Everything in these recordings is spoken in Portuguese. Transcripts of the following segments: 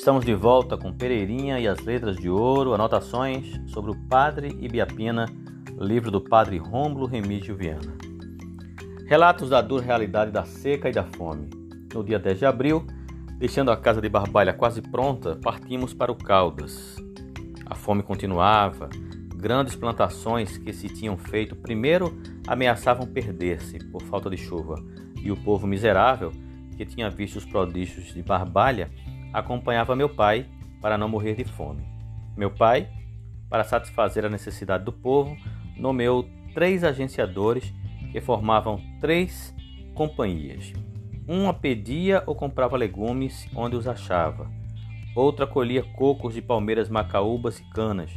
Estamos de volta com Pereirinha e as Letras de Ouro, anotações sobre o Padre Ibiapina, livro do Padre Rômulo Remígio Viana. Relatos da dura realidade da seca e da fome. No dia 10 de abril, deixando a casa de Barbalha quase pronta, partimos para o Caldas. A fome continuava, grandes plantações que se tinham feito primeiro ameaçavam perder-se por falta de chuva, e o povo miserável, que tinha visto os prodígios de Barbalha, acompanhava meu pai para não morrer de fome. Meu pai, para satisfazer a necessidade do povo, nomeou três agenciadores que formavam três companhias. Uma pedia ou comprava legumes onde os achava. Outra colhia cocos de palmeiras macaúbas e canas,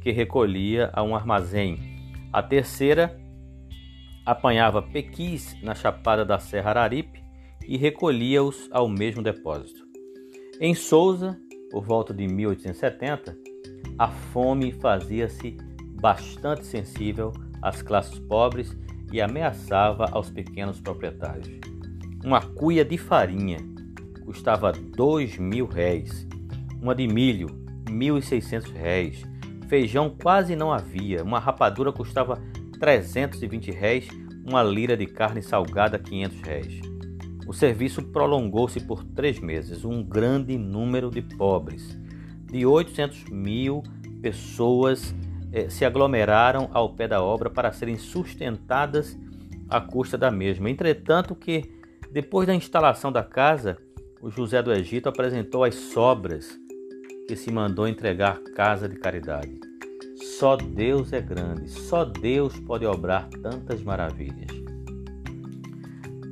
que recolhia a um armazém. A terceira apanhava pequis na chapada da Serra Araripe e recolhia-os ao mesmo depósito. Em Souza, por volta de 1870, a fome fazia-se bastante sensível às classes pobres e ameaçava aos pequenos proprietários. Uma cuia de farinha custava dois mil réis, uma de milho mil e seiscentos réis, feijão quase não havia, uma rapadura custava 320 réis, uma lira de carne salgada 500 réis. O serviço prolongou-se por três meses. Um grande número de pobres, de 800 mil pessoas, eh, se aglomeraram ao pé da obra para serem sustentadas à custa da mesma. Entretanto, que depois da instalação da casa, o José do Egito apresentou as sobras que se mandou entregar casa de caridade. Só Deus é grande, só Deus pode obrar tantas maravilhas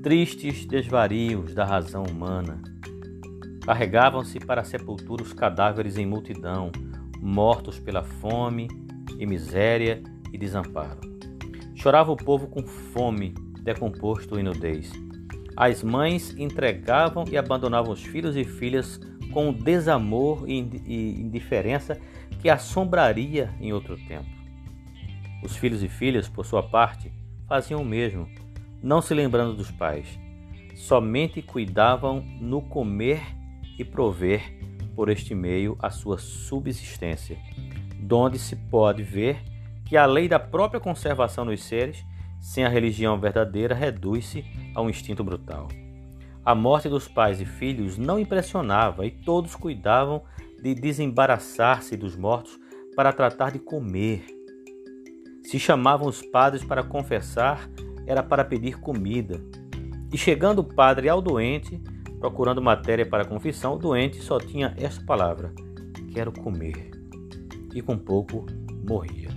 tristes desvarios da razão humana. Carregavam-se para a sepultura os cadáveres em multidão, mortos pela fome e miséria e desamparo. Chorava o povo com fome, decomposto e nudez. As mães entregavam e abandonavam os filhos e filhas com o desamor e indiferença que assombraria em outro tempo. Os filhos e filhas, por sua parte, faziam o mesmo não se lembrando dos pais, somente cuidavam no comer e prover por este meio a sua subsistência, donde se pode ver que a lei da própria conservação nos seres, sem a religião verdadeira, reduz-se a um instinto brutal. A morte dos pais e filhos não impressionava e todos cuidavam de desembaraçar-se dos mortos para tratar de comer. Se chamavam os padres para confessar era para pedir comida. E chegando o padre ao doente, procurando matéria para confissão, o doente só tinha esta palavra: quero comer. E com pouco morria.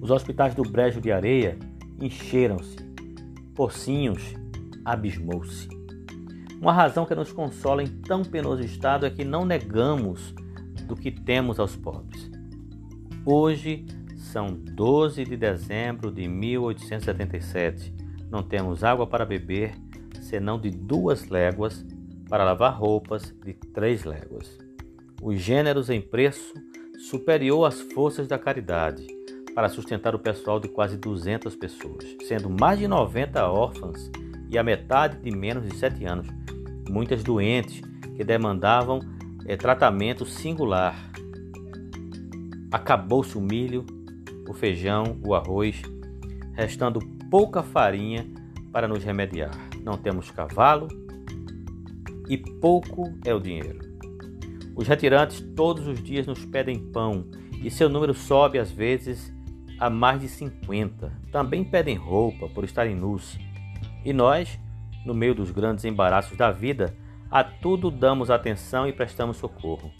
Os hospitais do Brejo de Areia encheram-se. Pocinhos abismou-se. Uma razão que nos consola em tão penoso estado é que não negamos do que temos aos pobres. Hoje são 12 de dezembro de 1877. Não temos água para beber, senão de duas léguas, para lavar roupas de três léguas. Os gêneros em preço superior às forças da caridade, para sustentar o pessoal de quase 200 pessoas, sendo mais de 90 órfãs e a metade de menos de 7 anos, muitas doentes que demandavam é, tratamento singular. Acabou-se o milho, o feijão, o arroz, restando pouca farinha para nos remediar. Não temos cavalo e pouco é o dinheiro. Os retirantes todos os dias nos pedem pão e seu número sobe às vezes a mais de 50. Também pedem roupa por estarem nus. E nós, no meio dos grandes embaraços da vida, a tudo damos atenção e prestamos socorro.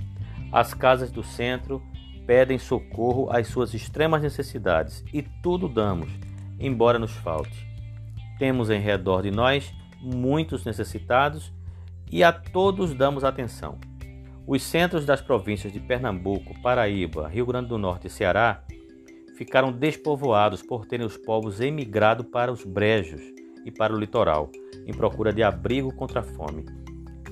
As casas do centro pedem socorro às suas extremas necessidades e tudo damos, embora nos falte. Temos em redor de nós muitos necessitados e a todos damos atenção. Os centros das províncias de Pernambuco, Paraíba, Rio Grande do Norte e Ceará ficaram despovoados por terem os povos emigrado para os brejos e para o litoral, em procura de abrigo contra a fome.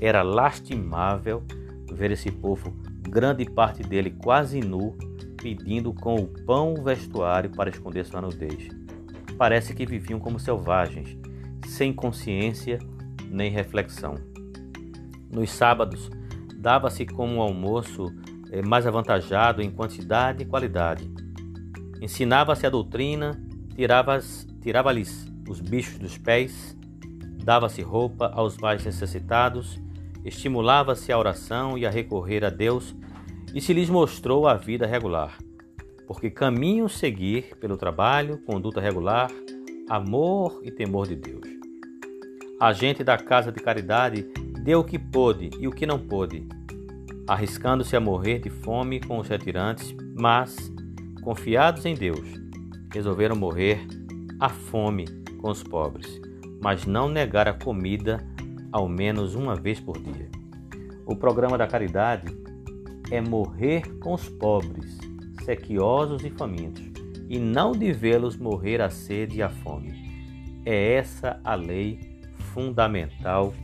Era lastimável ver esse povo grande parte dele quase nu, pedindo com o pão o vestuário para esconder sua nudez. Parece que viviam como selvagens, sem consciência nem reflexão. Nos sábados, dava-se como um almoço eh, mais avantajado em quantidade e qualidade. Ensinava-se a doutrina, tirava-lhes tirava os bichos dos pés, dava-se roupa aos mais necessitados, estimulava-se a oração e a recorrer a Deus, e se lhes mostrou a vida regular. Porque caminho seguir pelo trabalho, conduta regular, amor e temor de Deus. A gente da casa de caridade deu o que pôde e o que não pôde, arriscando-se a morrer de fome com os retirantes, mas, confiados em Deus, resolveram morrer à fome com os pobres, mas não negar a comida ao menos uma vez por dia. O programa da caridade é morrer com os pobres, sequiosos e famintos, e não de vê-los morrer à sede e à fome. É essa a lei fundamental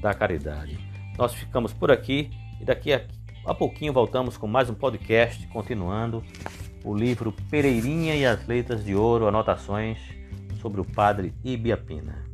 da caridade. Nós ficamos por aqui e daqui a, a pouquinho voltamos com mais um podcast, continuando o livro Pereirinha e as Letras de Ouro, anotações sobre o padre Ibiapina.